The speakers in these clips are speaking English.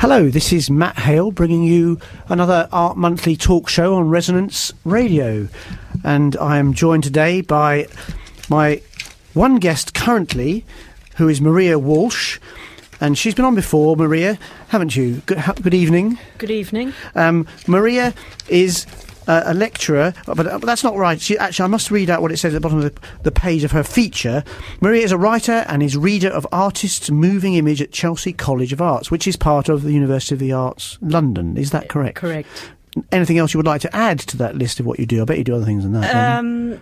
Hello, this is Matt Hale bringing you another Art Monthly talk show on Resonance Radio. And I am joined today by my one guest currently, who is Maria Walsh. And she's been on before, Maria, haven't you? Good, good evening. Good evening. Um, Maria is uh, a lecturer, but, uh, but that's not right. She, actually, I must read out what it says at the bottom of the, the page of her feature. Maria is a writer and is reader of Artists' Moving Image at Chelsea College of Arts, which is part of the University of the Arts London. Is that correct? Correct. Anything else you would like to add to that list of what you do? I bet you do other things than that. Um,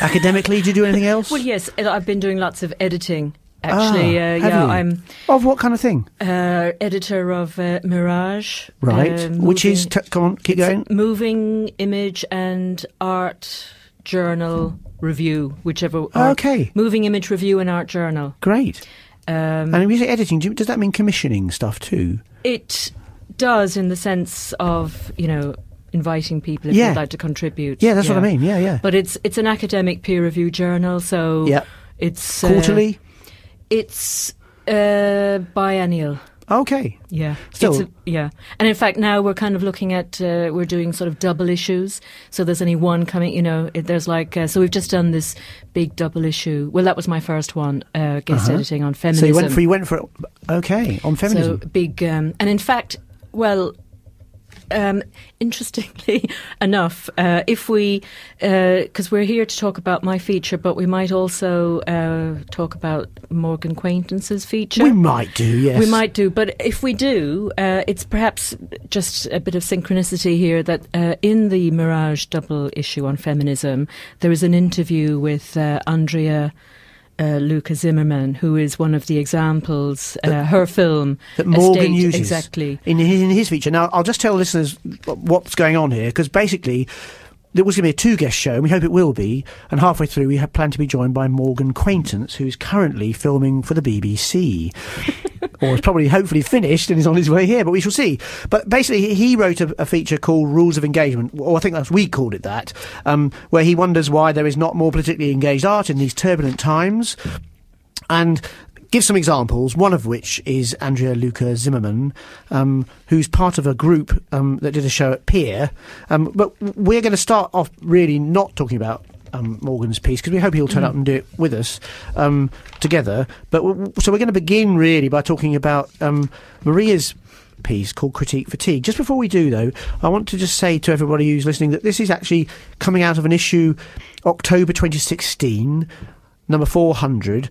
Academically, do you do anything else? well, yes, I've been doing lots of editing. Actually, Ah, uh, yeah, you? I'm Of what kind of thing? uh, editor of uh, MIRAJ, Right. uh, Which is, t- come on, keep going. moving image and art journal review, whichever. or Okay. moving image review and art journal. Great. Um, And when you say editing, do you- does that mean commissioning stuff too? it does in the sense of you know inviting people if Yeah. they'd like to contribute. Yeah, that's what I mean. Yeah, yeah. But it's it's an academic peer review journal, so yeah. it's uh, Quarterly? It's uh, biennial. Okay. Yeah, It's a- yeah. And in fact, now we're kind of looking at uh, we're doing sort of double issues. So there's only one coming. You know, it, there's like uh, so we've just done this big double issue. Well, that was my first one, uh, guest Uh-huh. editing on feminism. So you went for you went for okay on feminism. So big, um, and in fact, well, um, interestingly enough, uh, if we, because we're here to talk about my feature, but we might also uh, talk about Morgan Quaintance's feature. we might do, yes. We might do, but if we do, uh, it's perhaps just a bit of synchronicity here that uh, in the MIRAJ double issue on feminism, there is an interview with uh, Andrea. Uh, Luka Zimmerman, who is one of the examples, uh, her film that Morgan Estate, uses exactly. in his, in his feature. Now, I'll just tell listeners what's going on here because basically. There was going to be a two guest show, and we hope it will be. And halfway through, we have planned to be joined by Morgan Quaintance, who's currently filming for the BBC. or is probably hopefully finished and is on his way here, but we shall see. But basically, he wrote a, a feature called Rules of Engagement, or I think that's we called it that, um, where he wonders why there is not more politically engaged art in these turbulent times. And give some examples, one of which is Andrea Luka Zimmerman, um, who's part of a group um, that did a show at Peer. Um, but we're going to start off really not talking about um, Morgan's piece because we hope he'll turn up and do it with us um, together. But so we're going to begin really by talking about um, Maria's piece called Critique Fatigue. Just before we do, though, I want to just say to everybody who's listening that this is actually coming out of an issue October 2016, number 400.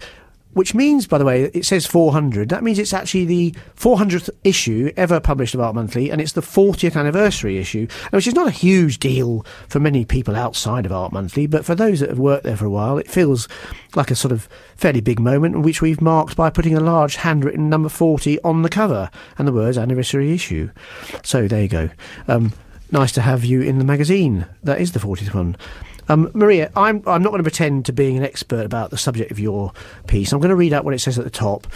Which means, by the way, it says 400. That means it's actually the 400th issue ever published of Art Monthly, and it's the 40th anniversary issue, which is not a huge deal for many people outside of Art Monthly, but for those that have worked there for a while, it feels like a sort of fairly big moment, which we've marked by putting a large handwritten number 40 on the cover and the words anniversary issue. So there you go. Um, nice to have you in the magazine. That is the 40th one. Um, Maria, I'm, I'm not going to pretend to being an expert about the subject of your piece. I'm going to read out what it says at the top,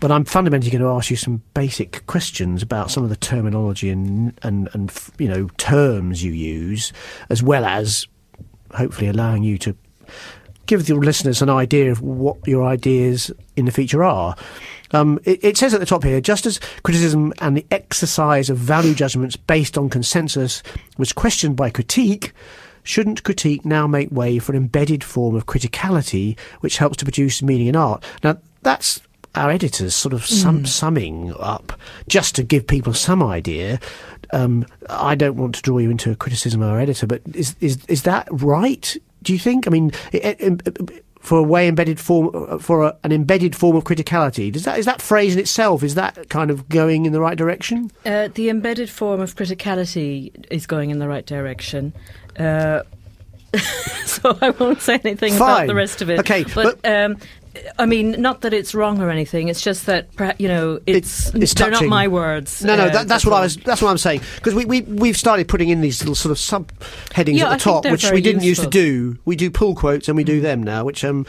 but I'm fundamentally going to ask you some basic questions about some of the terminology and, and, and you know, terms you use, as well as hopefully allowing you to give the listeners an idea of what your ideas in the feature are. Um, it, it says at the top here, just as criticism and the exercise of value judgments based on consensus was questioned by critique, shouldn't critique now make way for an embedded form of criticality which helps to produce meaning in art? Now, that's our editors sort of sum, summing up just to give people some idea. Um, I don't want to draw you into a criticism of our editor, but is is is that right? Do you think? I mean, it, it, for a way embedded form, for a, an embedded form of criticality, does that is that phrase in itself is that kind of going in the right direction? Uh, the embedded form of criticality is going in the right direction. Uh, so I won't say anything about the rest of it. Okay, but, um, I mean, not that it's wrong or anything. It's just that you know, it's, It's- it's they're not my words. No, no, uh, that, that's what I was. That's what I'm saying because we we we've started putting in these little sort of subheadings Yeah, at the think top, which we didn't used to do. We do pull quotes and we do them now, which um,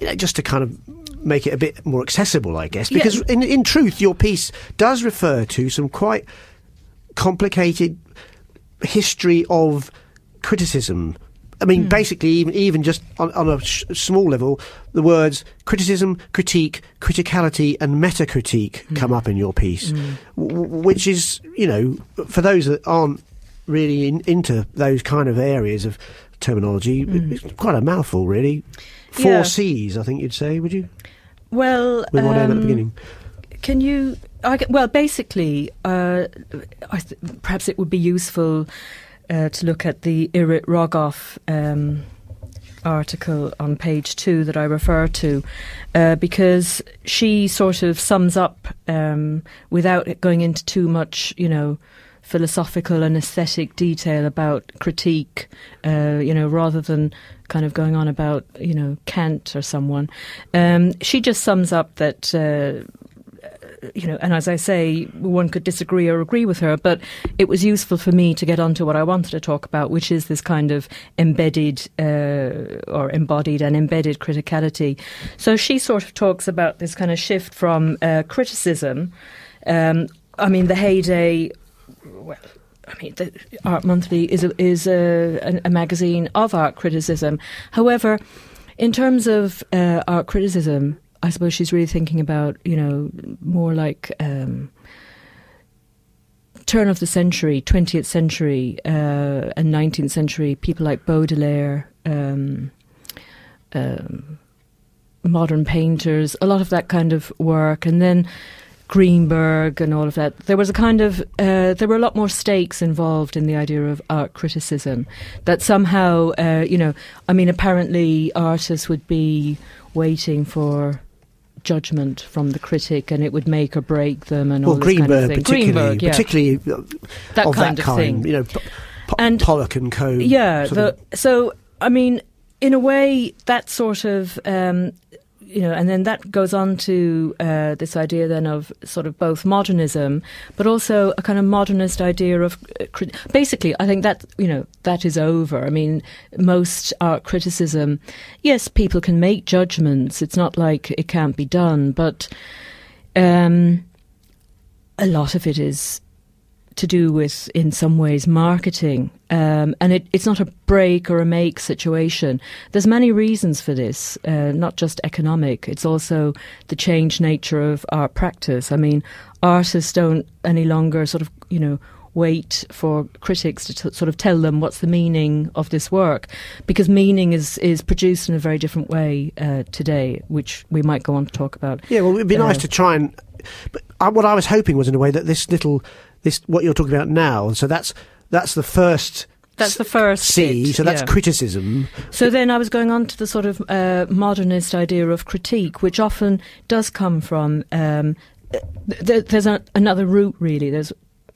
you know, just to kind of make it a bit more accessible, I guess. Yeah. Because in in truth, your piece does refer to some quite complicated history of criticism. I mean, basically, even even just on, on a sh- small level, the words criticism, critique, criticality, and metacritique come up in your piece, w- w- which is, you know, for those that aren't really in, into those kind of areas of terminology, it's quite a mouthful, really. Four Yeah. C's, I think you'd say, would you? Well, With one M at the um, beginning. Can you? I, well, basically, uh, I th- perhaps it would be useful uh, to look at the Irit Rogoff um, article on page two that I refer to, uh, because she sort of sums up um, without going into too much, you know. Philosophical and aesthetic detail about critique, uh, you know, rather than kind of going on about, you know, Kant or someone. Um, she just sums up that uh, you know, and as I say, one could disagree or agree with her, but it was useful for me to get onto what I wanted to talk about, which is this kind of embedded uh, or embodied and embedded criticality. So she sort of talks about this kind of shift from uh, criticism. Um, I mean, the heyday. Well, I mean, the Art Monthly is a, is a, a, magazine of art criticism. However, in terms of uh, art criticism, I suppose she's really thinking about, you know, more like um, turn of the century, 20th century uh, and 19th century, people like Baudelaire, um, um, modern painters, a lot of that kind of work. And then Greenberg and all of that. There was a kind of uh, there were a lot more stakes involved in the idea of art criticism. That somehow, uh, you know, I mean, apparently artists would be waiting for judgment from the critic, and it would make or break them, and all Well, this kind of thing. particularly, Greenberg, yeah, particularly uh, that of kind that of kind, thing. you know, P- P- And- Pollock and Co. Yeah. The, so I mean, in a way, that sort of. Um, you know, and then that goes on to uh, this idea then of sort of both modernism, but also a kind of modernist idea of uh, basically. I think that you know that is over. I mean, most art criticism, yes, people can make judgments. It's not like it can't be done, but um, a lot of it is to do with, in some ways, marketing. Um, and it, it's not a break or a make situation. There's many reasons for this, uh, not just economic. It's also the changed nature of art practice. I mean, artists don't any longer sort of, you know, wait for critics to t- sort of tell them what's the meaning of this work, because meaning is is produced in a very different way uh, today, which we might go on to talk about. Yeah, well, it'd be nice Uh, to try and. But I, what I was hoping was, in a way, that this little, this what you're talking about now, and so that's that's the first. That's the first C. bit, So that's yeah. criticism. So then I was going on to the sort of uh, modernist idea of critique, which often does come from. Um, th- th- there's a, another route, really. There's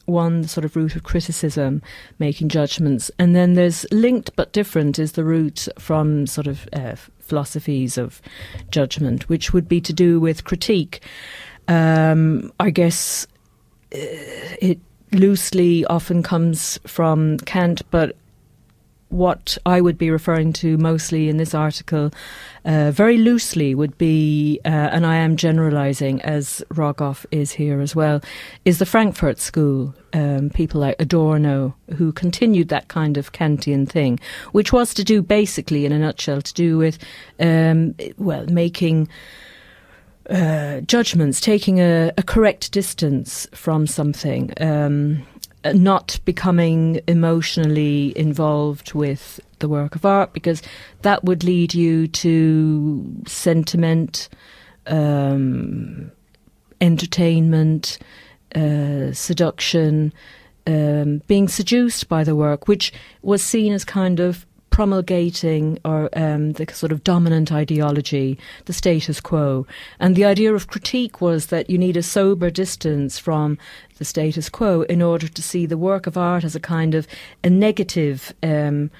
one sort of route of criticism, making judgments, and then there's linked but different is the route from sort of uh, philosophies of judgment, which would be to do with critique. Um, I guess it loosely often comes from Kant, but what I would be referring to mostly in this article, uh, very loosely, would be, uh, and I am generalizing as Rogoff is here as well, is the Frankfurt School. Um, people like Adorno, who continued that kind of Kantian thing, which was to do basically, in a nutshell, to do with, um, well, making uh, judgments, taking a, a correct distance from something, um, not becoming emotionally involved with the work of art, because that would lead you to sentiment, um, entertainment, uh, seduction, um, being seduced by the work, which was seen as kind of promulgating or um, the sort of dominant ideology, the status quo. And the idea of critique was that you need a sober distance from the status quo in order to see the work of art as a kind of a negative. Um,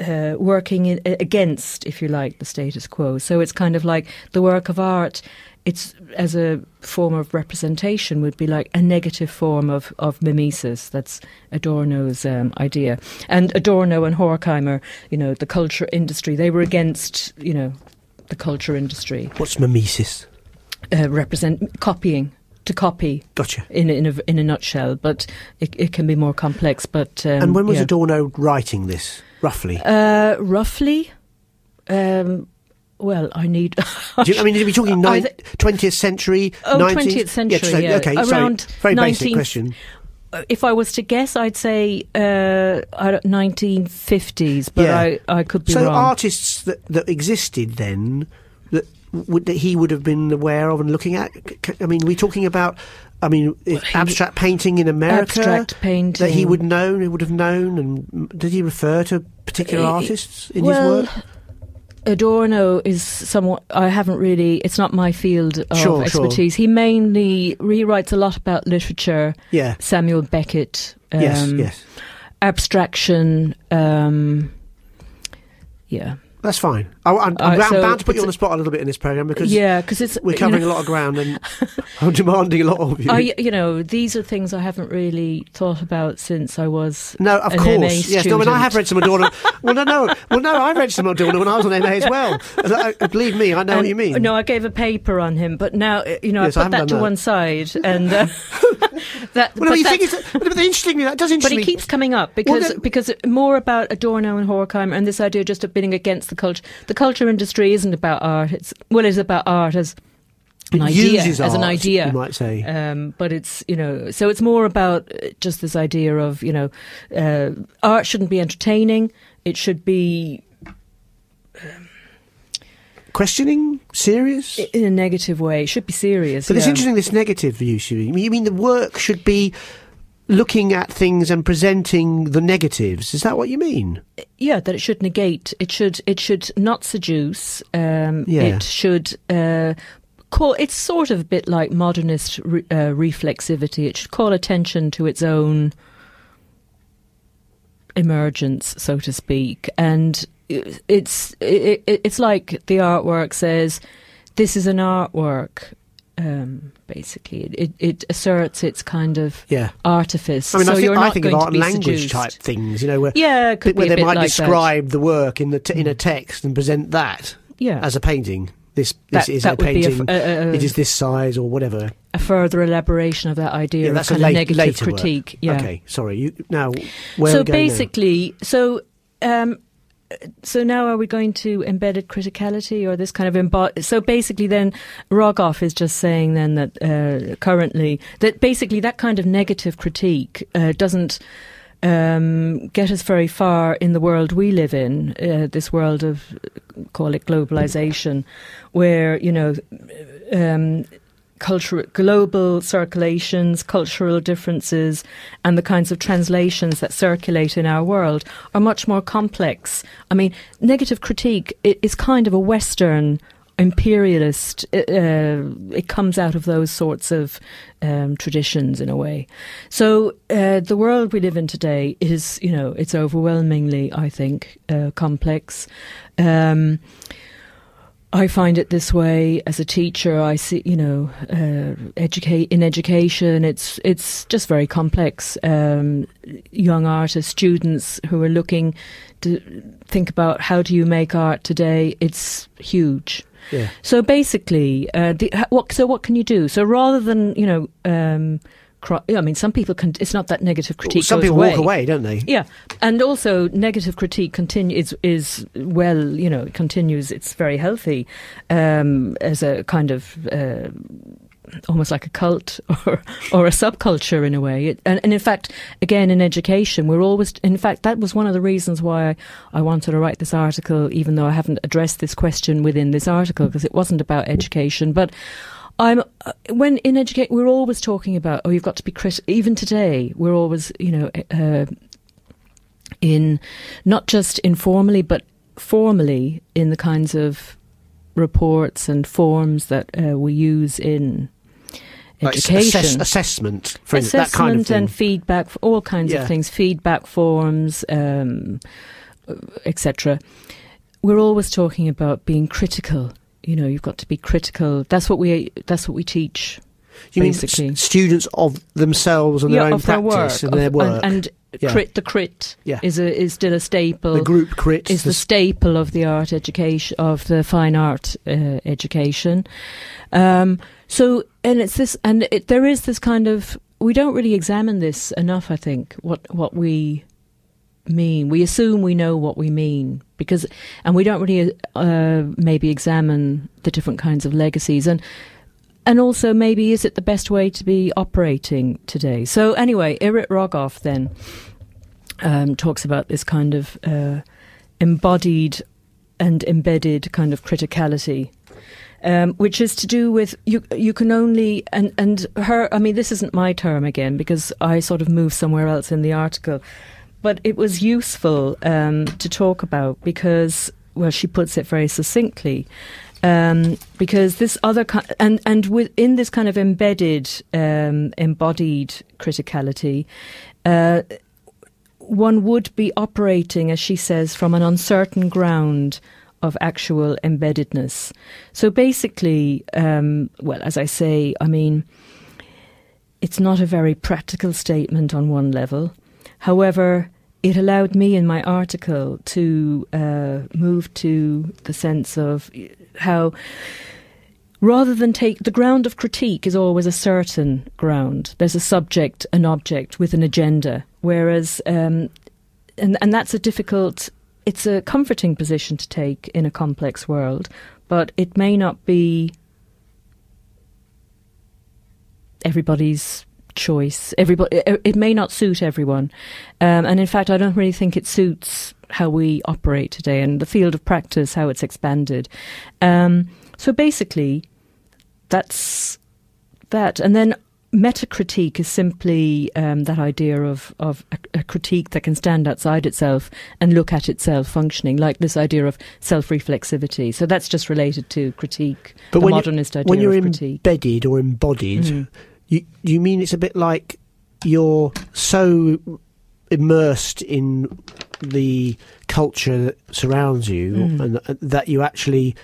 uh, working in, against, if you like, the status quo. So it's kind of like the work of art. It's as a form of representation would be like a negative form of, of mimesis. That's Adorno's um, idea. And Adorno and Horkheimer, you know, the culture industry, they were against, you know, the culture industry What's mimesis? uh, represent copying. to copy Gotcha. in in a, in a nutshell, but it, it can be more complex. But um, and when was yeah. Adorno writing this, roughly? Uh, roughly, um, well, I need. Do you, I mean, are we talking 20th century? Oh, 19th? 20th century, so- yeah. Okay, Around sorry. Very basic 19th question. if I was to guess, I'd say uh, 1950s, but Yeah. I, I could be So wrong. So artists that, that existed then that would that he would have been aware of and looking at. I mean, we're talking about. I mean, he- abstract painting in America Abstract painting. that he would know, he would have known, and did he refer to particular Uh, artists in well, his work? Adorno is somewhat. I haven't really. It's not my field of Sure, sure. expertise. He mainly rewrites a lot about literature. Yeah. Samuel Beckett. Um, yes. Yes. Abstraction. Um, yeah. That's fine. I, Uh, bound, so bound to put you on the spot a little bit in this program because Yeah, because it's we're you covering know- a lot of ground and I'm demanding a lot of you. I, you know, these are things I haven't really thought about since I was No, of course. MA Yes, no, I I have read some Adorno. well, no, no. Well, no, I read some Adorno when I was on MA as well. I, I- believe me, I know what you mean. No, I gave a paper on him, but now uh, you know Yes, I I put that to that. one side, and uh, that. well, no, but, you think it's, but, but interestingly, that does interest but it keeps coming up because no- because more about Adorno and Horkheimer and this idea just of being against the culture. The culture industry isn't about art. It's well, it's about art as an It idea, as an idea. you might say. Um, but it's you know, so it's more about uh, just this idea of you know, uh, art shouldn't be entertaining. It should be Questioning? Serious? in a negative way. It should be serious. but it's interesting, this negative view, You mean- you mean the work should be looking at things and presenting the negatives? Is that what you mean? yeah that it should negate it should it should not seduce um Yeah. it should uh call it's sort of a bit like modernist re, uh, reflexivity it should call attention to its own emergence so to speak and it- it's it, it, it's like the artwork says this is an artwork um basically it, it, asserts its kind of Yeah. artifice I mean, so I think, you're I think of art and language seduced. type things, you know, where, yeah it could where a they might like that. describe the work in the t- in a text and present that yeah as a painting. This this That- is that a be a painting. a- a- it is this size or whatever. a further elaboration of that idea Yeah, of that's a kind late, of negative later work. critique. Yeah. Okay, sorry. You now where are so we going now? basically, so um, so now are we going to embedded criticality or this kind of embo- so basically then Rogoff is just saying then that uh, currently that basically that kind of negative critique uh, doesn't um, get us very far in the world we live in, uh, this world of call it globalization, where you know um, cultural global circulations, cultural differences, and the kinds of translations that circulate in our world are much more complex. I mean, negative critique is kind of a Western imperialist. Uh, it comes out of those sorts of um, traditions in a way. So uh, the world we live in today is, you know, it's overwhelmingly, I think, uh, complex. Um, I find it this way as a teacher. I see, you know, uh, educate in education. It's it's just very complex. Um, young artists, students who are looking to think about how do you make art today. It's huge. Yeah. So basically, uh, the, what so what can you do? So rather than you know, um, I mean, some people can. It's not that negative critique. Some people away. walk away, don't they? Yeah, and also negative critique continue is is well, you know, it continues. It's very healthy um, as a kind of. Uh, Almost like a cult or or a subculture in a way, it, and, and in fact, again in education, we're always. In fact, that was one of the reasons why I, I wanted to write this article, even though I haven't addressed this question within this article because it wasn't about education. But I'm uh, when in educate, we're always talking about oh, you've got to be critical. Even today, we're always you know uh, in not just informally but formally in the kinds of reports and forms that uh, we use in Like education. assess- assessment, for instance, Assessment that kind of thing. and feedback, all kinds Yeah. of things, feedback forms, um, etc. We're always talking about being critical. You know, you've got to be critical. That's what we. That's what we teach. you mean basically. students of themselves and Yeah, their own of their practice work, and their work? and, Yeah. crit the crit Yeah. is a is still a staple the group crit is the s- staple of the art education of the fine art uh, education. Um, so, and it's this, and it, there is this kind of we don't really examine this enough. I think what what we mean. We assume we know what we mean because, and we don't really uh, maybe examine the different kinds of legacies and. And also, maybe is it the best way to be operating today? So, anyway, Irit Rogoff then um, talks about this kind of uh, embodied and embedded kind of criticality, um, which is to do with you. You can only and and her. I mean, this isn't my term again because I sort of moved somewhere else in the article, but it was useful um, to talk about because well, she puts it very succinctly. Um, because this other ki- and and within this kind of embedded, um, embodied criticality, uh, one would be operating, as she says, from an uncertain ground of actual embeddedness. So basically, um, well, as I say, I mean, it's not a very practical statement on one level. However, it allowed me in my article to uh, move to the sense of how rather than take the ground of critique is always a certain ground. There's a subject, an object with an agenda, whereas um, and and that's a difficult. It's a comforting position to take in a complex world, but it may not be everybody's choice. Everybody, it may not suit everyone, um, and in fact, I don't really think it suits how we operate today and the field of practice, how it's expanded. Um, so basically, that's that, and then metacritique is simply um, that idea of of a, a critique that can stand outside itself and look at itself functioning, like this idea of self-reflexivity. So that's just related to critique, But the when you- modernist idea when you're of critique. embedded or embodied, Mm. You you mean it's a bit like you're so immersed in the culture that surrounds you Mm. and th- that you actually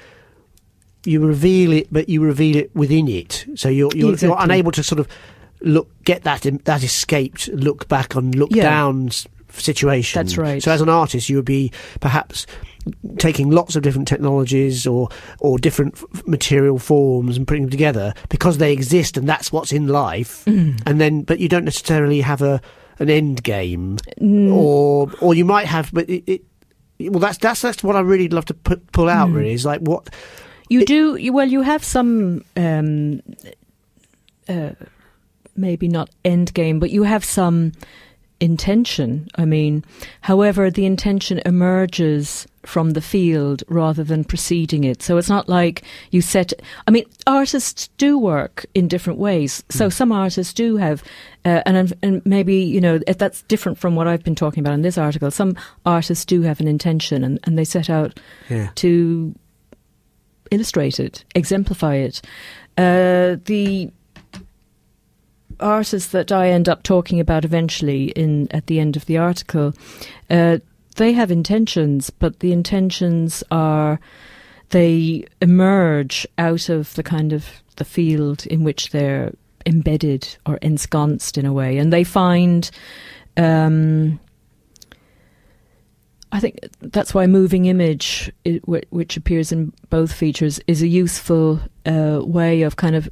you reveal it but you reveal it within it so you're you're, you're unable to sort of look get that that escaped look back on look Yeah. down situation That's right. so as an artist you would be perhaps taking lots of different technologies or or different f- material forms and putting them together because they exist and that's what's in life Mm. and then but you don't necessarily have a an end game Mm. or or you might have but it, it well that's that's that's what I really love to put, pull out Mm. really is like what You It- do you, well. You have some, um, uh, maybe not end game, but you have some intention. I mean, however, the intention emerges from the field rather than preceding it. So it's not like you set. I mean, artists do work in different ways. So some artists do have, uh, and and maybe you know if that's different from what I've been talking about in this article. Some artists do have an intention, and, and they set out yeah to illustrate it, exemplify it. Uh, the artists that I end up talking about eventually in at the end of the article, uh, they have intentions, but the intentions are they emerge out of the kind of the field in which they're embedded or ensconced in a way, and they find. Um, I think that's why moving image, which appears in both features, is a useful uh, way of kind of.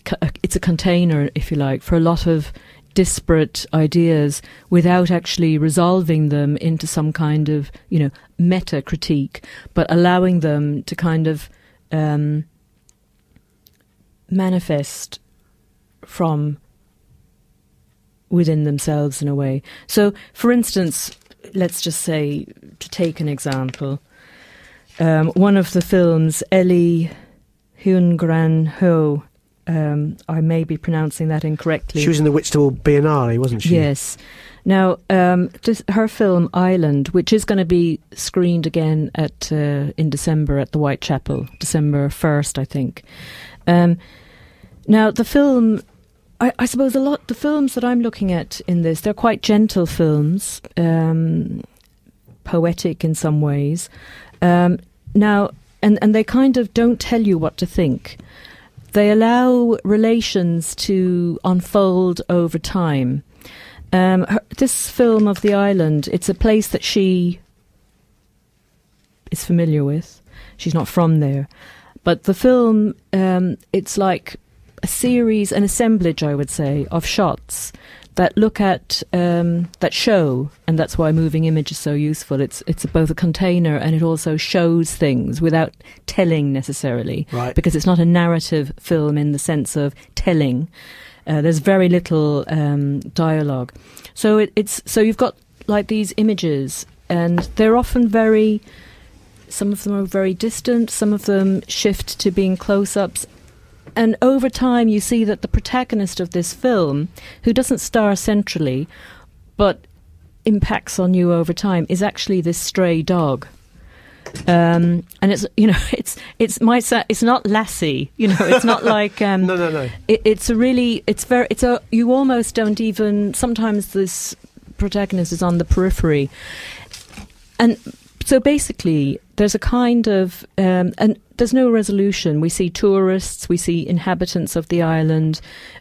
Co- It's a container, if you like, for a lot of disparate ideas without actually resolving them into some kind of, you know, meta critique, but allowing them to kind of um, manifest from within themselves in a way. So, for instance, let's just say, to take an example, um, one of the films, Ellie Hyun Ho, um, I may be pronouncing that incorrectly. she was in the Whitstable Biennale wasn't she Yes. Now, um, her film Island, which is going to be screened again at uh, in December at the Whitechapel, December first, I think. Um, now, the film, I, I suppose, a lot the films that I'm looking at in this, they're quite gentle films, um, poetic in some ways. Um, now, and and they kind of don't tell you what to think. They allow relations to unfold over time. Um, her, this film of the island, it's a place that she is familiar with. She's not from there, but the film, um, it's like a series, an assemblage, I would say, of shots that look at um, that show, and that's why moving image is so useful. It's it's both a container and it also shows things without telling necessarily, Right. because it's not a narrative film in the sense of telling. Uh, there's very little um, dialogue, so it, it's so you've got like these images, and they're often very. Some of them are very distant. Some of them shift to being close-ups, and over time you see that the protagonist of this film, who doesn't star centrally, but impacts on you over time, is actually this stray dog. Um, and it's you know it's it's my it's not Lassie you know it's not like um, No, no, no. it, it's a really it's very it's a you almost don't even sometimes this protagonist is on the periphery and so basically there's a kind of um, and there's no resolution. We see tourists we see inhabitants of the island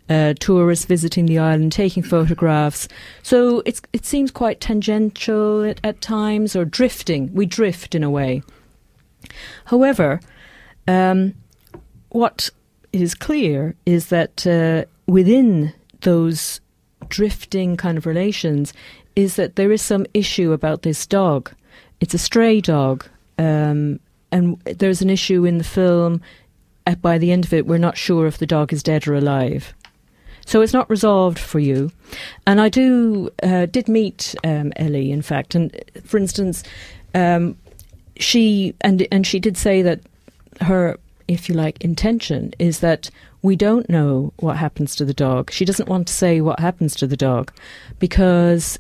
uh, tourists visiting the island taking photographs. So it's it seems quite tangential at, at times or drifting. We drift in a way. However um, what is clear is that uh, within those drifting kind of relations is that there is some issue about this dog. It's a stray dog, um, and there's an issue in the film. By the end of it, we're not sure if the dog is dead or alive. So it's not resolved for you. And I do uh, did meet um, Ellie, in fact, and for instance, um, she and and she did say that her, if you like, intention is that we don't know what happens to the dog. She doesn't want to say what happens to the dog because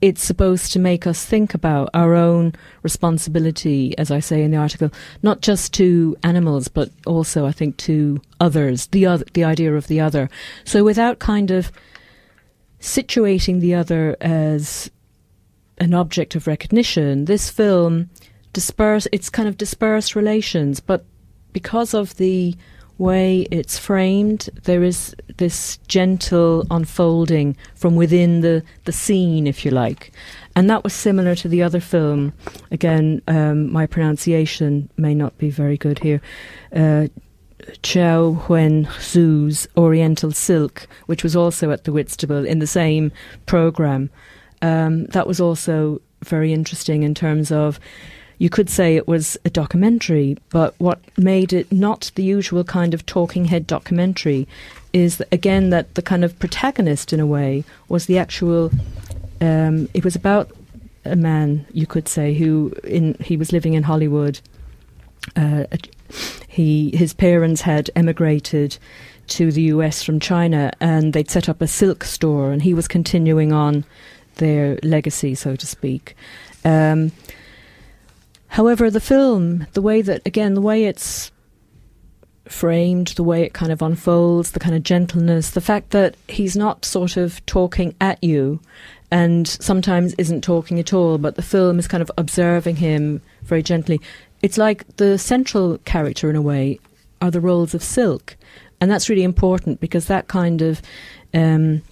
it's supposed to make us think about our own responsibility, as I say in the article, not just to animals, but also, I think, to others, the other, the idea of the other. So without kind of situating the other as an object of recognition, this film disperse it's kind of dispersed relations, but because of the way it's framed, there is this gentle unfolding from within the, the scene, if you like. And that was similar to the other film. Again, um, my pronunciation may not be very good here. Uh, Chow Huen Zhu's Oriental Silk, which was also at the Whitstable in the same program. Um, that was also very interesting in terms of you could say it was a documentary, but what made it not the usual kind of talking head documentary is that, again that the kind of protagonist, in a way, was the actual. Um, it was about a man, you could say, who in he was living in Hollywood. Uh, he his parents had emigrated to the U.S. from China, and they'd set up a silk store, and he was continuing on their legacy, so to speak. Um, However, the film, the way that, again, the way it's framed, the way it kind of unfolds, the kind of gentleness, the fact that he's not sort of talking at you and sometimes isn't talking at all, but the film is kind of observing him very gently. It's like the central character, in a way, are the roles of Silk. And that's really important because that kind of. Um,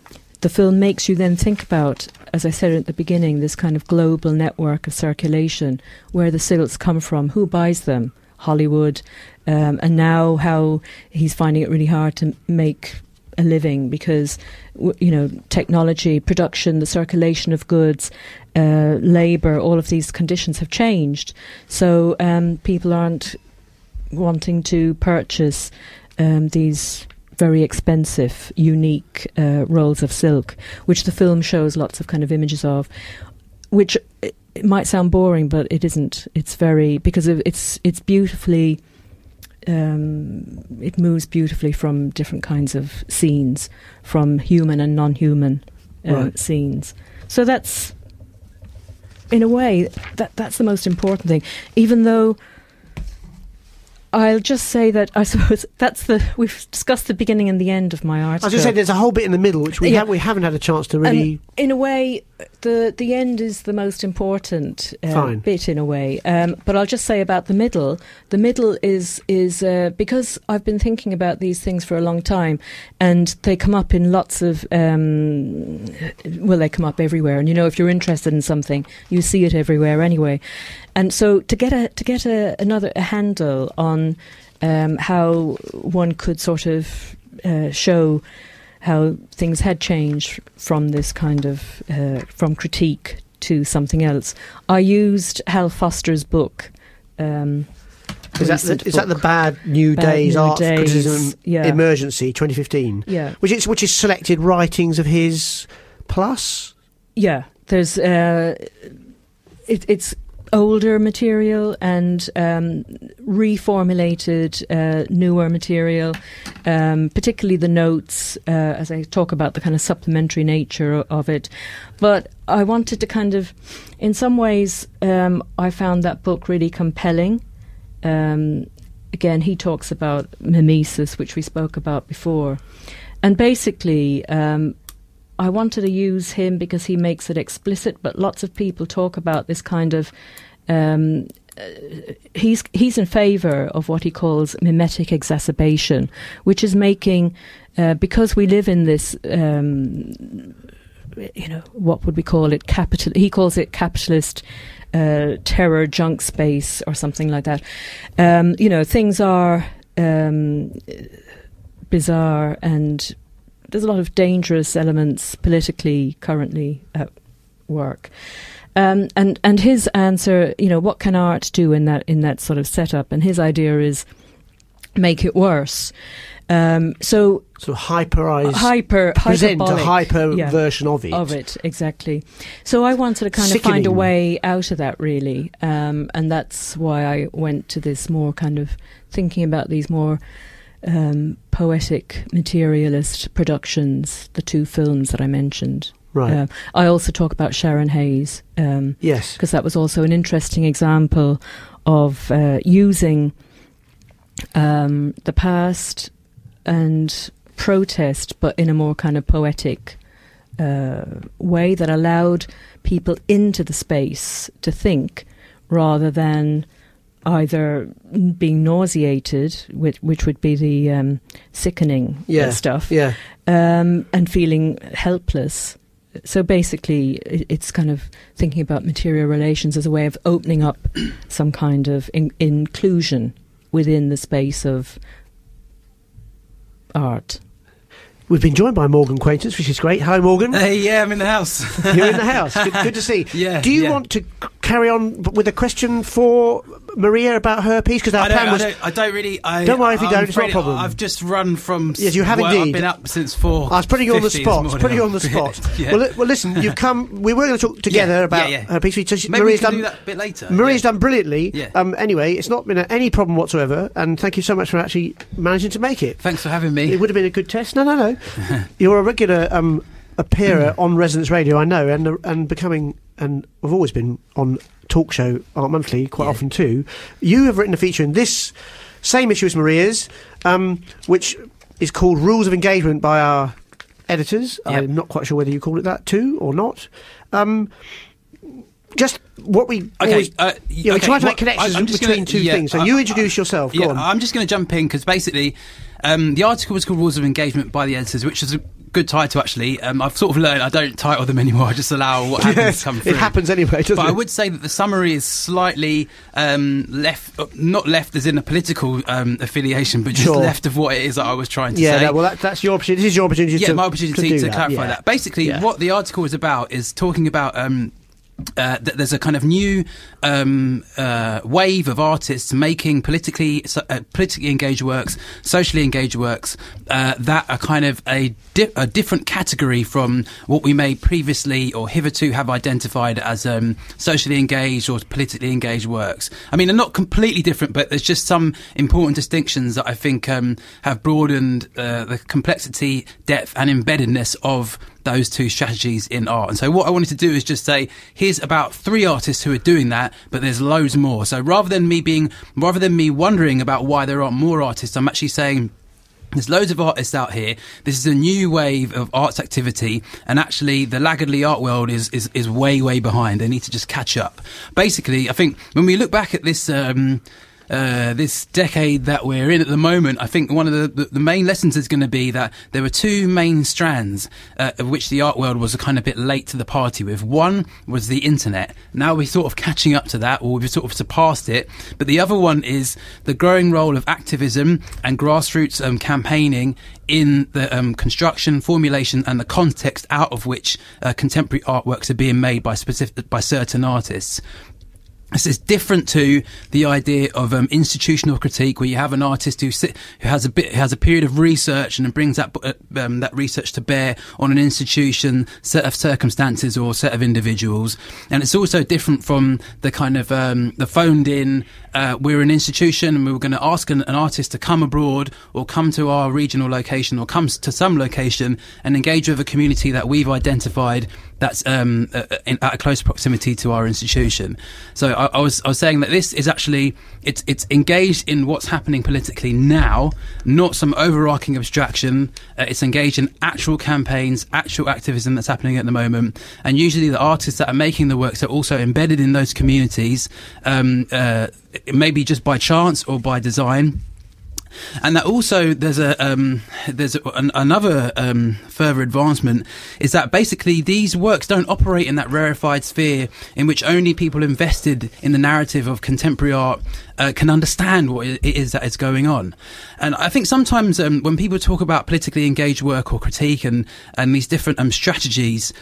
the film makes you then think about, as I said at the beginning, this kind of global network of circulation, where the silks come from, who buys them, Hollywood, um, and now how he's finding it really hard to make a living because you know technology, production, the circulation of goods, uh, labour, all of these conditions have changed. So um, people aren't wanting to purchase um, these very expensive, unique uh, rolls of silk, which the film shows lots of kind of images of, which it, it might sound boring, but it isn't. It's very because it's it's beautifully. Um, it moves beautifully from different kinds of scenes, from human and non-human uh, Right. scenes. So that's, in a way, that that's the most important thing. Even though I'll just say that I suppose that's the we've discussed the beginning and the end of my I article. was going to say there's a whole bit in the middle which we Yeah. have we haven't had a chance to really. And in a way, the the end is the most important uh, bit in a way. Um, but I'll just say about the middle. The middle is is uh, because I've been thinking about these things for a long time, and they come up in lots of um, well, they come up everywhere. And you know, if you're interested in something, you see it everywhere anyway. And so to get a to get a, another a handle on um, how one could sort of uh, show how things had changed from this kind of uh, from critique to something else. I used Hal Foster's book. Um, Is that, the, is that the. Bad New Bad Days New Art Days, Criticism yeah. Emergency 2015? Yeah, Which is, which is selected writings of his plus? yeah. There's uh, it, it's older material and um, reformulated uh, newer material, um, particularly the notes, uh, as I talk about the kind of supplementary nature of it. But I wanted to kind of, in some ways, um, I found that book really compelling. Um, again, he talks about mimesis, which we spoke about before. And basically, um, I wanted to use him because he makes it explicit, but lots of people talk about this kind of. Um, uh, he's he's in favour of what he calls mimetic exacerbation, which is making uh, because we live in this. Um, you know what would we call it? Capital. He calls it capitalist uh, terror junk space or something like that. Um, you know, things are um, bizarre and there's a lot of dangerous elements politically currently at work. Um, and and his answer, you know, what can art do in that in that sort of setup? And his idea is make it worse. Um, so Sort of hyperized. hyper present a hyper yeah, version of it. of it exactly. So I wanted to kind of find a way out of that really, um, and that's why I went to this more kind of thinking about these more um, poetic materialist productions, the two films that I mentioned. Right. Uh, I also talk about Sharon Hayes because yes. Because that was also an interesting example of uh, using um, the past and protest, but in a more kind of poetic uh, way that allowed people into the space to think rather than either being nauseated, which, which would be the um, sickening Yeah. stuff, Yeah. um, and feeling helpless. So basically, it's kind of thinking about material relations as a way of opening up some kind of in- inclusion within the space of art. We've been joined by Morgan Quaintance, which is great. Hi, Morgan. Hey, yeah, I'm in the house. You're in the house. Good, good to see. Yeah, Do you yeah. want to carry on with a question for Maria about her piece? Because our I plan I was. don't, I don't really. I, Don't worry if you I'm don't, it's not a problem. I've just run from. Yes, you have well, indeed. I've been up since four. I was putting you on the spot. morning. Putting you on the spot. yeah. well, well, listen. You've come. We were going to talk together Yeah, about yeah, her piece. So she- Maybe Maria's we can done. do that a bit later. Maria's done brilliantly. Yeah. Um, anyway, it's not been any problem whatsoever, and thank you so much for actually managing to make it. Thanks for having me. It would have been a good test. No, no, no. You're a regular um, appearer on Resonance Radio, I know, and and becoming, and I've always been on talk show Art Monthly quite Yeah. often too. You have written a feature in this same issue as Maria's, um, which is called Rules of Engagement by our editors. Yep. I'm not quite sure whether you call it that too or not. Um, just what we Okay, always, uh, yeah, we okay, try to make connections between gonna- two yeah, things. So I- you I- introduce yourself. Go yeah, on. I'm just going to jump in because basically, um, the article was called "Rules of Engagement" by the editors, which is a good title actually. Um, I've sort of learned I don't title them anymore. I just allow what happens Yes, to come through. it happens anyway, doesn't But it? I would say that the summary is slightly um, left, uh, not left as in a political um, affiliation, but just Sure. left of what it is that I was trying to yeah, say. no, well, that, that's your opportunity. This is your opportunity yeah, to, my opportunity to, to, clarify yeah. that. Basically, Yeah. what the article is about is talking about. Um, uh, that there's a kind of new um, uh, wave of artists making politically uh, politically engaged works, socially engaged works uh, that are kind of a, di- a different category from what we may previously or hitherto have identified as um, socially engaged or politically engaged works. I mean, they're not completely different, but there's just some important distinctions that I think um, have broadened uh, the complexity, depth, and embeddedness of those two strategies in art. And so what I wanted to do is just say, here's about three artists who are doing that, but there's loads more. So rather than me being, rather than me wondering about why there aren't more artists, I'm actually saying, There's loads of artists out here. This is a new wave of arts activity, and actually, the laggardly art world is, is, is way, way behind. They need to just catch up. Basically, I think when we look back at this um, uh, this decade that we're in at the moment, I think one of the, the, the main lessons is going to be that there were two main strands uh, of which the art world was a kind of bit late to the party with. One was the internet. Now we're sort of catching up to that, or we've sort of surpassed it. But the other one is the growing role of activism and grassroots um, campaigning in the um, construction, formulation, and the context out of which uh, contemporary artworks are being made by specific by certain artists. This is different to the idea of um, institutional critique, where you have an artist who sit, who has a bit has a period of research and then brings that uh, um, that research to bear on an institution, set of circumstances, or set of individuals. And it's also different from the kind of um, the phoned in. Uh, we're an institution, and we are going to ask an, an, artist to come abroad or come to our regional location or come to some location and engage with a community that we've identified that's um, at a close proximity to our institution. So I, I, was I was saying that this is actually it's it's engaged in what's happening politically now, not some overarching abstraction. Uh, it's engaged in actual campaigns, actual activism that's happening at the moment, and usually the artists that are making the works are also embedded in those communities, um, uh, maybe just by chance or by design and that also there's a um, there's a, an, another um, further advancement is that basically these works don't operate in that rarefied sphere in which only people invested in the narrative of contemporary art uh, can understand what it is that is going on. And I think sometimes um, when people talk about politically engaged work or critique and and these different um, strategies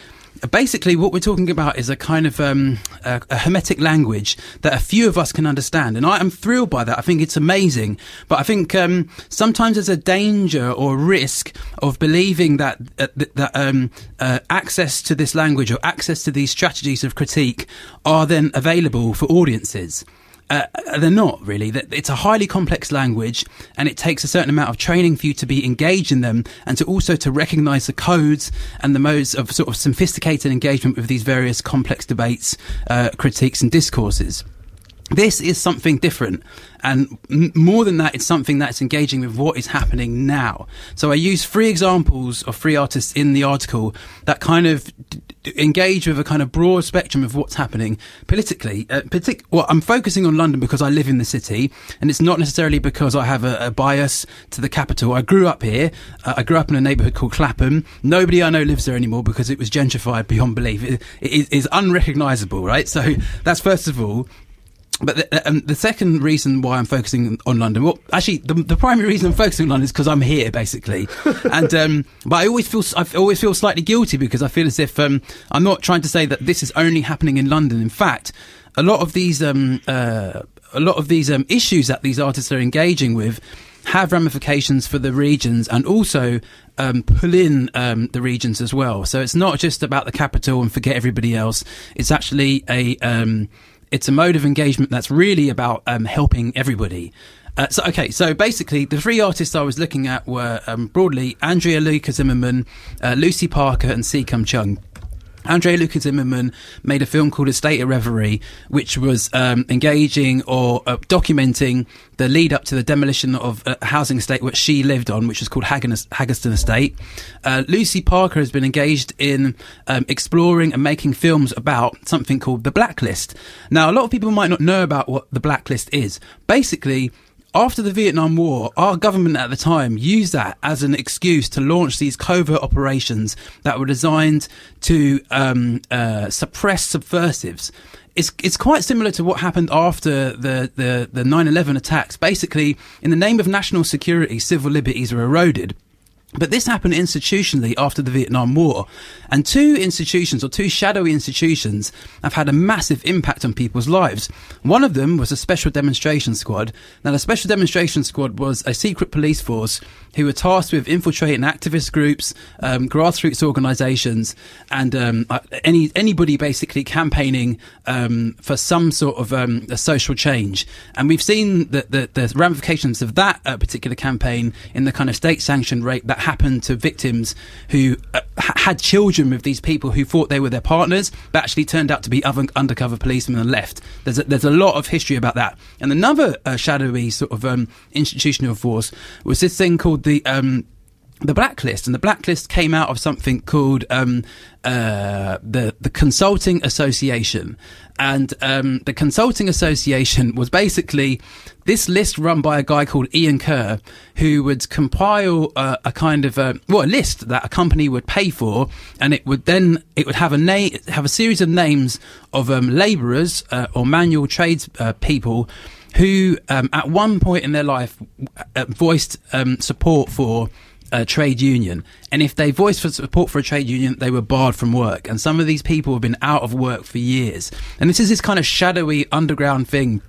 basically what we're talking about is a kind of um, a, a, hermetic language that a few of us can understand. And i am thrilled by that. I think it's amazing. But i think um, sometimes there's a danger or risk of believing that uh, that um, uh, access to this language or access to these strategies of critique are then available for audiences uh, they're not really. It's a highly complex language, and it takes a certain amount of training for you to be engaged in them, and to also to recognise the codes and the modes of sort of sophisticated engagement with these various complex debates, uh, critiques, and discourses. This is something different. And more than that, it's something that's engaging with what is happening now. So I use three examples of three artists in the article that kind of d- engage with a kind of broad spectrum of what's happening politically. Uh, partic- well, I'm focusing on London because I live in the city, and it's not necessarily because I have a, a bias to the capital. I grew up here. Uh, I grew up in a neighbourhood called Clapham. Nobody I know lives there anymore because it was gentrified beyond belief. it, it is unrecognisable, right? So that's first of all but the, um, the, second reason why I'm focusing on London, well, actually, the, the primary reason I'm focusing on London is because I'm here, basically. and um, but I always feel I always feel slightly guilty because I feel as if um, I'm not trying to say that this is only happening in London. In fact, a lot of these um, uh, a lot of these um, issues that these artists are engaging with have ramifications for the regions and also um, pull in um, the regions as well. So it's not just about the capital and forget everybody else. It's actually a um, it's a mode of engagement that's really about um, helping everybody. Uh, so okay, so basically, the three artists I was looking at were um, broadly Andrea Luka Zimmerman, uh, Lucy Parker, and. Kum Chung. Andrea Lucas Zimmerman made a film called A State of Reverie, which was um, engaging or uh, documenting the lead up to the demolition of a housing estate which she lived on, which was called Haggerston Estate. Uh, Lucy Parker has been engaged in um, exploring and making films about something called the Blacklist. Now, a lot of people might not know about what the Blacklist is. Basically, after the Vietnam War, our government at the time used that as an excuse to launch these covert operations that were designed to um, uh, suppress subversives. It's, it's quite similar to what happened after the, the, the 9-11 attacks. Basically, in the name of national security, civil liberties were eroded. But this happened institutionally after the Vietnam War. And two institutions, or two shadowy institutions, have had a massive impact on people's lives. One of them was a special demonstration squad. Now, the special demonstration squad was a secret police force who were tasked with infiltrating activist groups, um, grassroots organisations, and um, uh, any anybody basically campaigning um, for some sort of um, a social change. And we've seen the, the, the ramifications of that uh, particular campaign in the kind of state-sanctioned rape that that happened to victims who uh, had children with these people who thought they were their partners, but actually turned out to be other undercover policemen and left. There's a, there's a lot of history about that. And another uh, shadowy sort of um, institutional force was this thing called the um, the blacklist, and the blacklist came out of something called um, uh, the the Consulting Association, and um, the Consulting Association was basically this list run by a guy called Ian Kerr, who would compile a kind of a, well a list that a company would pay for, and it would then it would have a name have a series of names of um, labourers uh, or manual trades uh, people who um, at one point in their life uh, voiced um, support for a trade union. And if they voiced for support for a trade union, they were barred from work. And some of these people have been out of work for years. And this is this kind of shadowy underground thing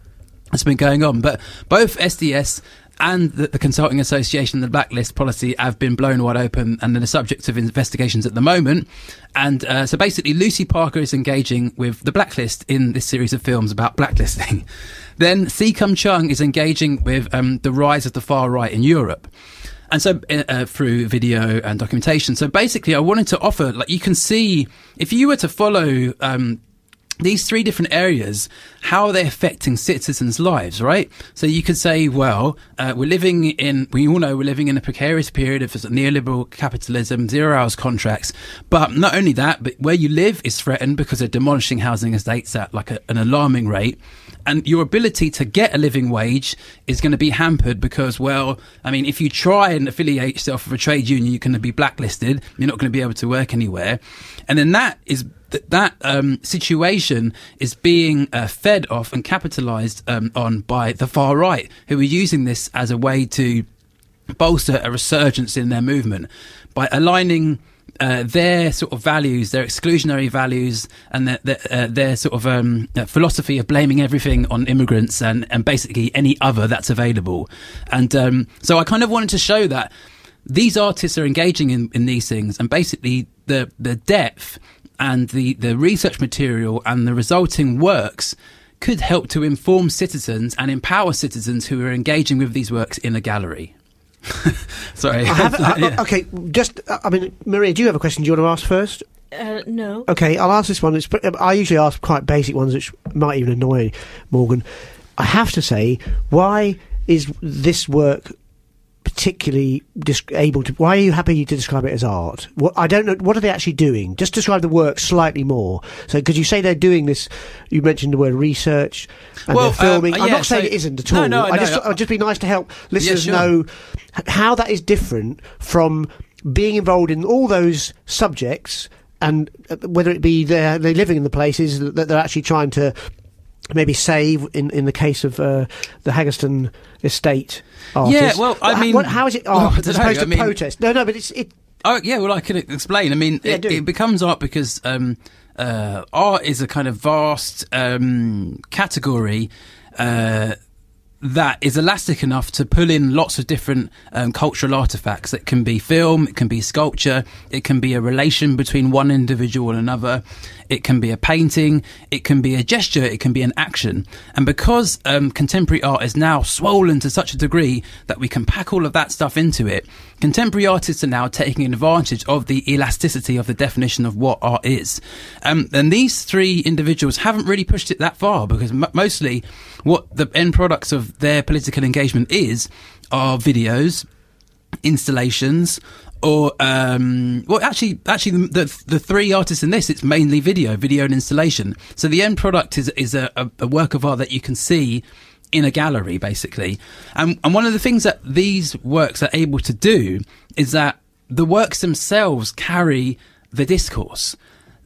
that's been going on. But both SDS and the, the, Consulting Association, the blacklist policy, have been blown wide open and they're the subject of investigations at the moment. And uh, so basically, Lucy Parker is engaging with the blacklist in this series of films about blacklisting. then See Kum Chung is engaging with um, the rise of the far right in Europe and so uh, uh, through video and documentation. So basically, I wanted to offer like you can see if you were to follow. Um, these three different areas, how are they affecting citizens' lives, right? So you could say, well, uh, we're living in, we all know we're living in a precarious period of neoliberal capitalism, zero hours contracts. But not only that, but where you live is threatened because they're demolishing housing estates at like a, an alarming rate and your ability to get a living wage is going to be hampered because, well, I mean, if you try and affiliate yourself with a trade union, you're going to be blacklisted. You're not going to be able to work anywhere, and then that is that um, situation is being uh, fed off and capitalized um, on by the far right, who are using this as a way to bolster a resurgence in their movement by aligning uh, their sort of values, their exclusionary values, and their, their, uh, their sort of um, uh, philosophy of blaming everything on immigrants and, and basically any other that's available. And um, so I kind of wanted to show that these artists are engaging in, in these things, and basically the the depth and the, the research material and the resulting works could help to inform citizens and empower citizens who are engaging with these works in a gallery. Sorry. Have, uh, yeah. Okay, just, uh, I mean, Maria, do you have a question do you want to ask first? Uh, no. Okay, I'll ask this one. It's, I usually ask quite basic ones, which might even annoy Morgan. I have to say, why is this work particularly able to. Why are you happy to describe it as art? What I don't know. What are they actually doing? Just describe the work slightly more. So, because you say they're doing this, you mentioned the word research and well, they're filming. Um, yeah, I'm not saying it isn't at all. No, no, I just, no, I'd just be nice to help listeners yeah, sure. know how that is different from being involved in all those subjects and uh, whether it be they're, they're living in the places that they're actually trying to maybe save in in the case of uh, the Haggerston estate. Artist. Yeah, well, I mean, what, how is it art well, as opposed know, to mean, protest? No, no, but it's it. Oh yeah, well, I can explain. I mean, yeah, it, it, becomes art because um, uh, art is a kind of vast um, category. Uh, that is elastic enough to pull in lots of different um, cultural artifacts. It can be film, it can be sculpture, it can be a relation between one individual and another, it can be a painting, it can be a gesture, it can be an action. And because um, contemporary art is now swollen to such a degree that we can pack all of that stuff into it, contemporary artists are now taking advantage of the elasticity of the definition of what art is. Um, and these three individuals haven't really pushed it that far because m- mostly what the end products of their political engagement is are videos, installations, or um, well, actually, actually, the, the, the three artists in this it's mainly video, video and installation. So the end product is is a, a work of art that you can see in a gallery, basically. And and one of the things that these works are able to do is that the works themselves carry the discourse.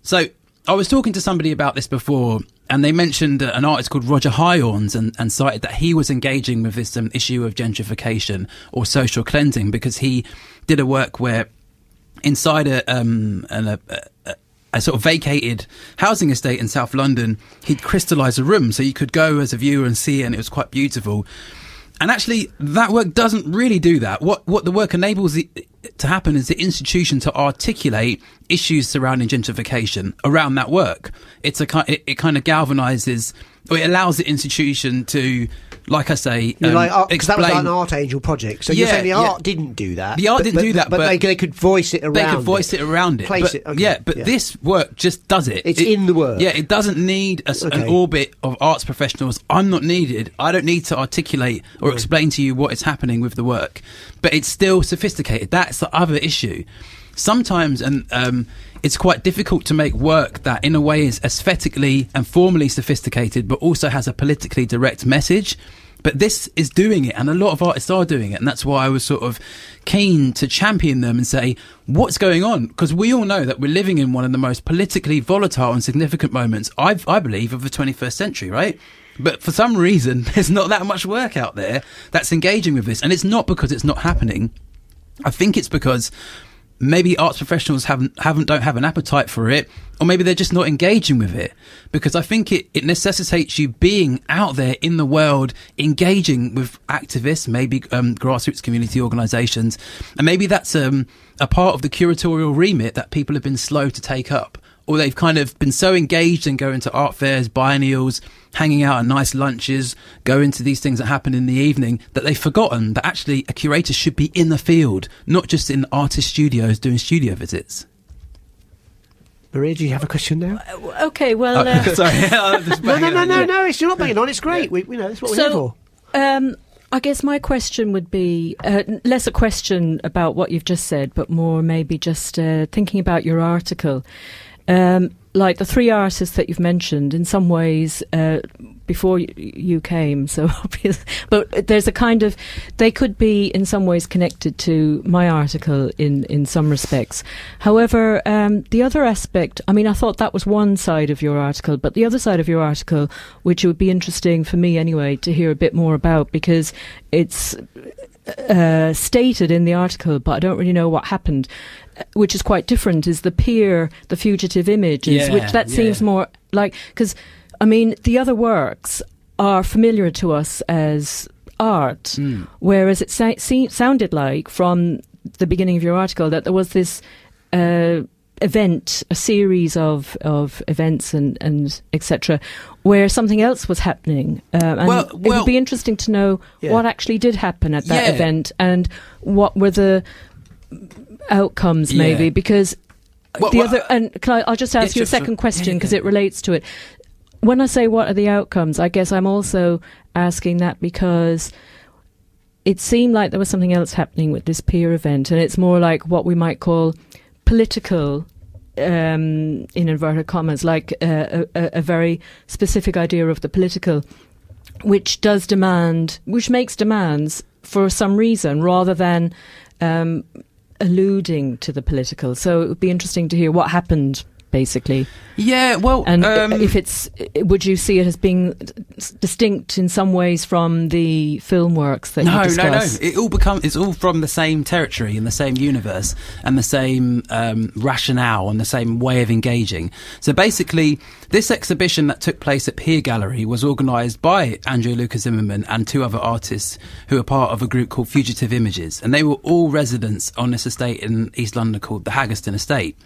So I was talking to somebody about this before, and they mentioned an artist called Roger Hiorns and, and cited that he was engaging with this um, issue of gentrification or social cleansing because he did a work where inside a, um, an, a, a, a sort of vacated housing estate in South London, he'd crystallise a room so you could go as a viewer and see and it was quite beautiful. And actually, that work doesn't really do that. What what the work enables it to happen is the institution to articulate issues surrounding gentrification around that work. It's a it, it kind of galvanizes or it allows the institution to like I say, um, like, because that was explain- an Artangel project. So you're saying the yeah. art didn't do that. The art but- didn't but- do that, but, but they, they could voice it around. they could voice it, around it, place it. Okay. Yeah, but yeah. this work just does it. It's It- in the work. Yeah, it doesn't need a s an orbit of arts professionals. I'm not needed. I don't need to articulate or explain to you what is happening with the work, but it's still sophisticated. That's the other issue. Sometimes, and um, it's quite difficult to make work that, in a way, is aesthetically and formally sophisticated, but also has a politically direct message. But this is doing it, and a lot of artists are doing it, and that's why I was sort of keen to champion them and say, what's going on? Because we all know that we're living in one of the most politically volatile and significant moments, I, I believe, of the 21st century, right? But for some reason, there's not that much work out there that's engaging with this, and it's not because it's not happening. I think it's because maybe arts professionals haven't haven't don't have an appetite for it or maybe they're just not engaging with it. Because i think it, it necessitates you being out there in the world engaging with activists maybe um, grassroots community organizations. And maybe that's um, a part of the curatorial remit that people have been slow to take up or they've kind of been so engaged in going to art fairs biennials hanging out at nice lunches, going to these things that happen in the evening, that they've forgotten that actually a curator should be in the field, not just in artist studios doing studio visits. Maria, do you have a question now? Okay, well, uh, Sorry. No, no, no, no, no. It's you're not banging on. It's great. We, we know that's what we're here for. um, I guess my question would be uh, less a question about what you've just said, but more maybe just uh, thinking about your article. Um, like the three artists that you've mentioned, in some ways, uh, before y- you came, so obvious. But there's a kind of, they could be in some ways connected to my article in, in some respects. However, um, the other aspect, I mean, I thought that was one side of your article, but the other side of your article, which would be interesting for me anyway to hear a bit more about, because it's uh, stated in the article, but I don't really know what happened, which is quite different, is the peer, the fugitive images, Yeah, which that seems more like, because, I mean, the other works are familiar to us as art, Mm. whereas it sa- se- sounded like from the beginning of your article that there was this uh, event, a series of, of events and, and etc., where something else was happening. Um, and Well- it would be interesting to know Yeah. what actually did happen at that Yeah. event and what were the outcomes, Yeah. maybe, because Well, the well, other and can I, I'll just ask you a second question because yeah. it relates to it. When I say what are the outcomes, I guess I'm also asking that because it seemed like there was something else happening with this peer event, and it's more like what we might call political. Um, in inverted commas, like uh, a, a, a very specific idea of the political, which does demand, which makes demands for some reason rather than um, alluding to the political. So it would be interesting to hear what happened, basically, Yeah, well, and um, if it's, would you see it as being distinct in some ways from the film works that no, you no, no. discuss? It all become it's all from the same territory and the same universe and the same um, rationale and the same way of engaging. So basically, this exhibition that took place at Peer Gallery was organised by Andrea Lucas Zimmerman and two other artists who are part of a group called Fugitive Images, and they were all residents on this estate in East London called the Haggerston Estate.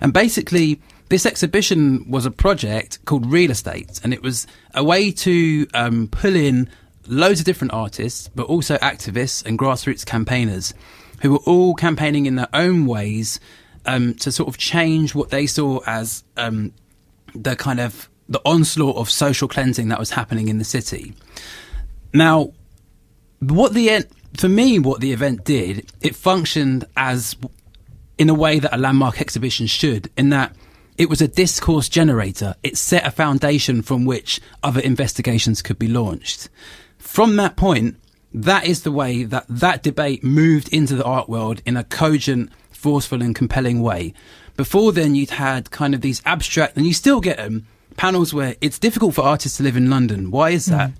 And basically, this exhibition was a project called Real Estate, and it was a way to um, pull in loads of different artists, but also activists and grassroots campaigners who were all campaigning in their own ways um, to sort of change what they saw as um, the kind of the onslaught of social cleansing that was happening in the city. Now, what the en- for me, what the event did, it functioned as in a way that a landmark exhibition should, in that it was a discourse generator. It set a foundation from which other investigations could be launched. From that point, that is the way that that debate moved into the art world in a cogent, forceful, and compelling way. Before then, you'd had kind of these abstract, and you still get them, panels where it's difficult for artists to live in London. Why is that?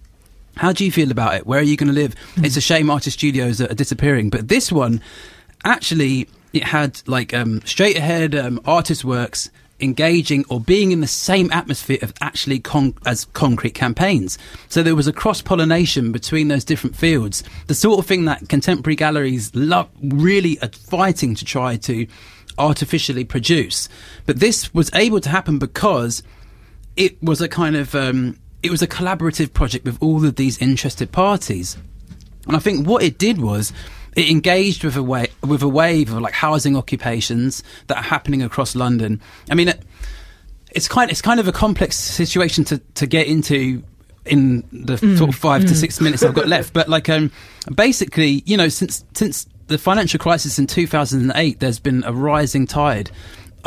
How do you feel about it? Where are you going to live? It's a shame artist studios are disappearing. But this one, actually, it had like um, straight ahead um, artist works engaging or being in the same atmosphere of actually con- as concrete campaigns. So there was a cross pollination between those different fields. The sort of thing that contemporary galleries love, really are fighting to try to artificially produce. But this was able to happen because it was a kind of um, it was a collaborative project with all of these interested parties. And I think what it did was it engaged with a way with a wave of like housing occupations that are happening across London. I mean, it, it's kind it's kind of a complex situation to to get into in the Mm. sort of five to six minutes I've got left. But like, um, basically, you know, since since the financial crisis in 2008, there's been a rising tide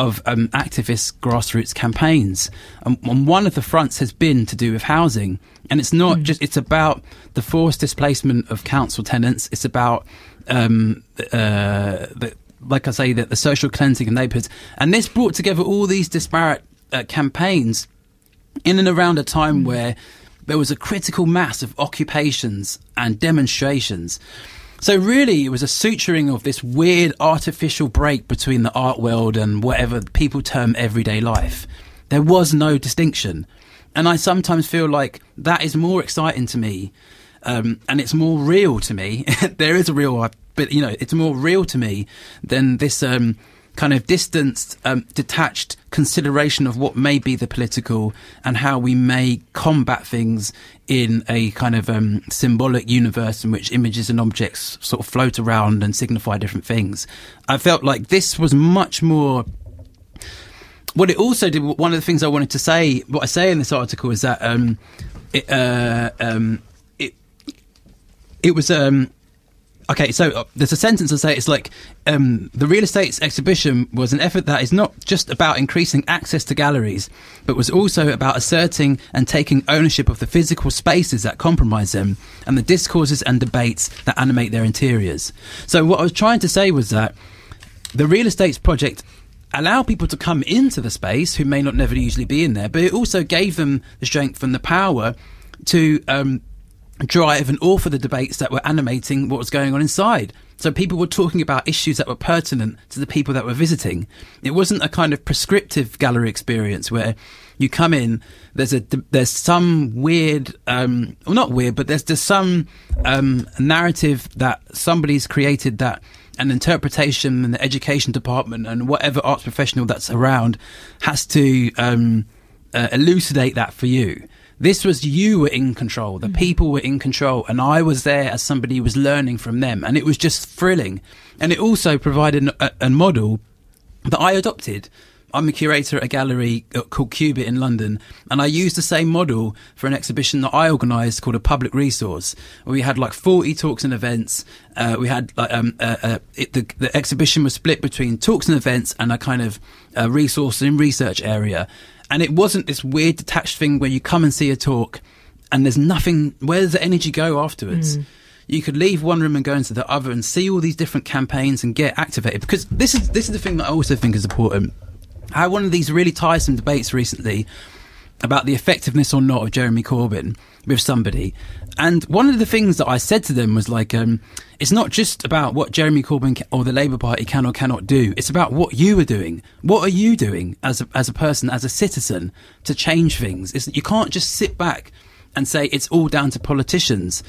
of um, activist grassroots campaigns, and, and one of the fronts has been to do with housing. And it's not Mm. just; it's about the forced displacement of council tenants. It's about um, uh, the, like I say, that the social cleansing of neighbourhoods. And this brought together all these disparate uh, campaigns in and around a time where there was a critical mass of occupations and demonstrations. So really, it was a suturing of this weird artificial break between the art world and whatever people term everyday life. There was no distinction. And I sometimes feel like that is more exciting to me um, and it's more real to me. there is a real, but you know, it's more real to me than this um, kind of distanced, um, detached consideration of what may be the political and how we may combat things in a kind of um, symbolic universe in which images and objects sort of float around and signify different things. I felt like this was much more what it also did, one of the things I wanted to say, what I say in this article is that um, it, uh, um, it, it was um, okay. So uh, there's a sentence I say it's like um, the real estate's exhibition was an effort that is not just about increasing access to galleries, but was also about asserting and taking ownership of the physical spaces that compromise them and the discourses and debates that animate their interiors. So what I was trying to say was that the real estate's project allow people to come into the space who may not never usually be in there, but it also gave them the strength and the power to um, drive and all for the debates that were animating what was going on inside. So people were talking about issues that were pertinent to the people that were visiting. It wasn't a kind of prescriptive gallery experience where you come in, there's a there's some weird, um, well not weird, but there's just some um, narrative that somebody's created that an interpretation and the education department and whatever arts professional that's around has to um, uh, elucidate that for you. This was you were in control, the people were in control, and I was there as somebody who was learning from them, and it was just thrilling. And it also provided a, a model that I adopted. I'm a curator at a gallery called Cubitt in London, and I used the same model for an exhibition that I organised called a public resource. Where we had like 40 talks and events. Uh, we had like um, uh, uh, it, the, the exhibition was split between talks and events and a kind of uh, resource and research area. And it wasn't this weird detached thing where you come and see a talk, and there's nothing. Where does the energy go afterwards? Hmm. you could leave one room and go into the other and see all these different campaigns and get activated because this is this is the thing that I also think is important. I had one of these really tiresome debates recently about the effectiveness or not of Jeremy Corbyn with somebody. And one of the things that I said to them was like, um, it's not just about what Jeremy Corbyn or the Labour Party can or cannot do. It's about what you are doing. What are you doing as a, as a person, as a citizen, to change things? It's, you can't just sit back and say it's all down to politicians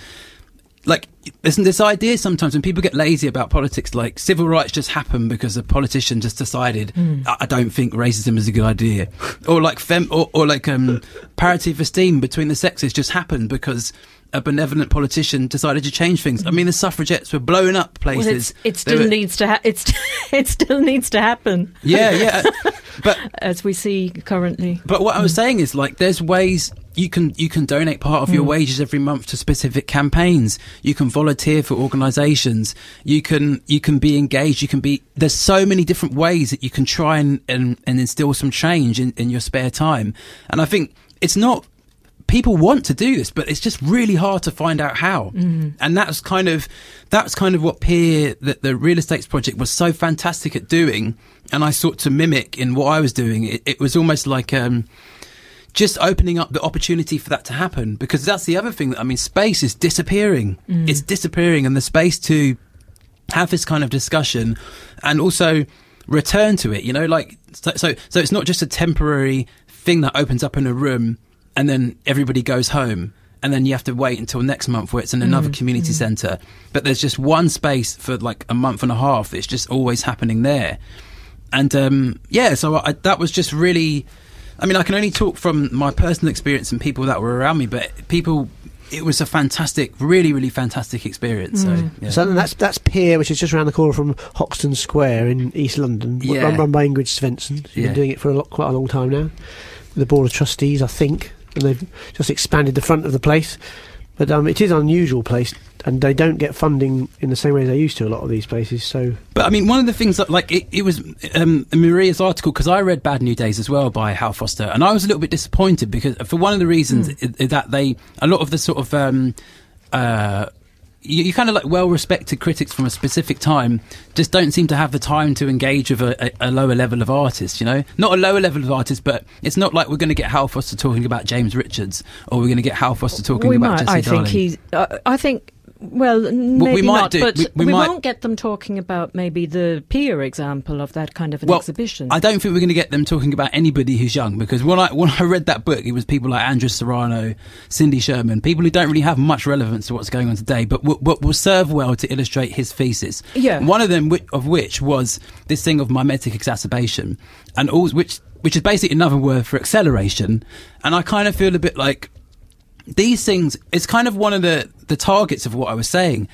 like there's this idea sometimes when people get lazy about politics like civil rights just happen because a politician just decided I, I don't think racism is a good idea or like fem or, or like um parity of esteem between the sexes just happened because a benevolent politician decided to change things. I mean, the suffragettes were blowing up places. Well, it's, it still were- needs to ha- it's it still needs to happen Yeah, yeah. but as we see currently. But what I was saying is like there's ways you can you can donate part of your wages every month to specific campaigns. You can volunteer for organisations. You can you can be engaged. You can be there's so many different ways that you can try and and, and instill some change in, in your spare time. And I think it's not people want to do this, but it's just really hard to find out how. And that's kind of that's kind of what Peer the, the real estates project was so fantastic at doing. And I sought to mimic in what I was doing. It, it was almost like um, just opening up the opportunity for that to happen because that's the other thing that I mean space is disappearing. Mm. It's disappearing and the space to have this kind of discussion and also return to it you know like so so, so it's not just a temporary thing that opens up in a room and then everybody goes home and then you have to wait until next month where it's in another mm. community mm. centre but there's just one space for like a month and a half it's just always happening there. And um, yeah, so I, that was just really. I mean, I can only talk from my personal experience and people that were around me, but people. It was a fantastic, really, really fantastic experience. So, mm. yeah. So that's that's Peer, which is just around the corner from Hoxton Square in East London, w- Yeah. run, run by Ingrid Swenson. She's Yeah. been doing it for a lot, quite a long time now. The board of trustees, I think, and they've just expanded the front of the place. But um, it is an unusual place, and they don't get funding in the same way as they used to. A lot of these places, so But I mean, one of the things that, like, it, it was um, Maria's article because I read Bad New Days as well by Hal Foster, and I was a little bit disappointed because for one of the reasons i- that they a lot of the sort of um, uh, you, you kind of like well-respected critics from a specific time just don't seem to have the time to engage with a, a, a lower level of artist. You know, not a lower level of artist, but it's not like we're going to get Hal Foster talking about James Richards or we're going to get Hal Foster talking we about might. Jesse I Darling. think he's. Uh, I think. Well, maybe we might not, do- but we- we, we might- won't get them talking about maybe the peer example of that kind of an well, exhibition. I don't think we're going to get them talking about anybody who's young because when I when I read that book, it was people like Andrew Serrano, Cindy Sherman, people who don't really have much relevance to what's going on today, but w- what will serve well to illustrate his thesis. Yeah. One of them, whi- of which was this thing of mimetic exacerbation, and all which which is basically another word for acceleration. And I kind of feel a bit like these things. It's kind of one of the the targets of what I was saying.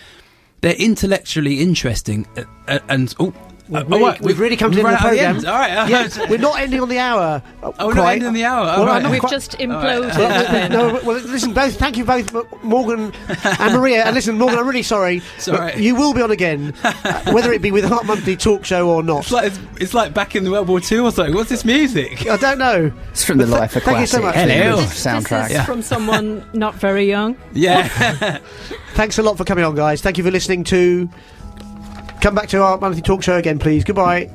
They're intellectually interesting, uh, uh, and oh. Uh, We've really, right, we've really come to the end of the run out programme. end. All right, uh, yeah, we're not ending on the hour. uh, Oh, we're not ending on the hour. Well, All right. We've quite- just imploded. Well, then. no, well, listen, both. Thank you both, Morgan and Maria. And listen, Morgan, I'm really sorry. Sorry. You will be on again, uh, whether it be with a Art Monthly talk show or not. It's like it's, it's like back in the World War II or something. What's this music? I don't know. It's from the But th- Life thank you so much. Hello. English This- soundtrack. This is from someone not very young. Yeah. Thanks a lot for coming on, guys. Thank you for listening to. Come back to our monthly talk show again, please. Goodbye.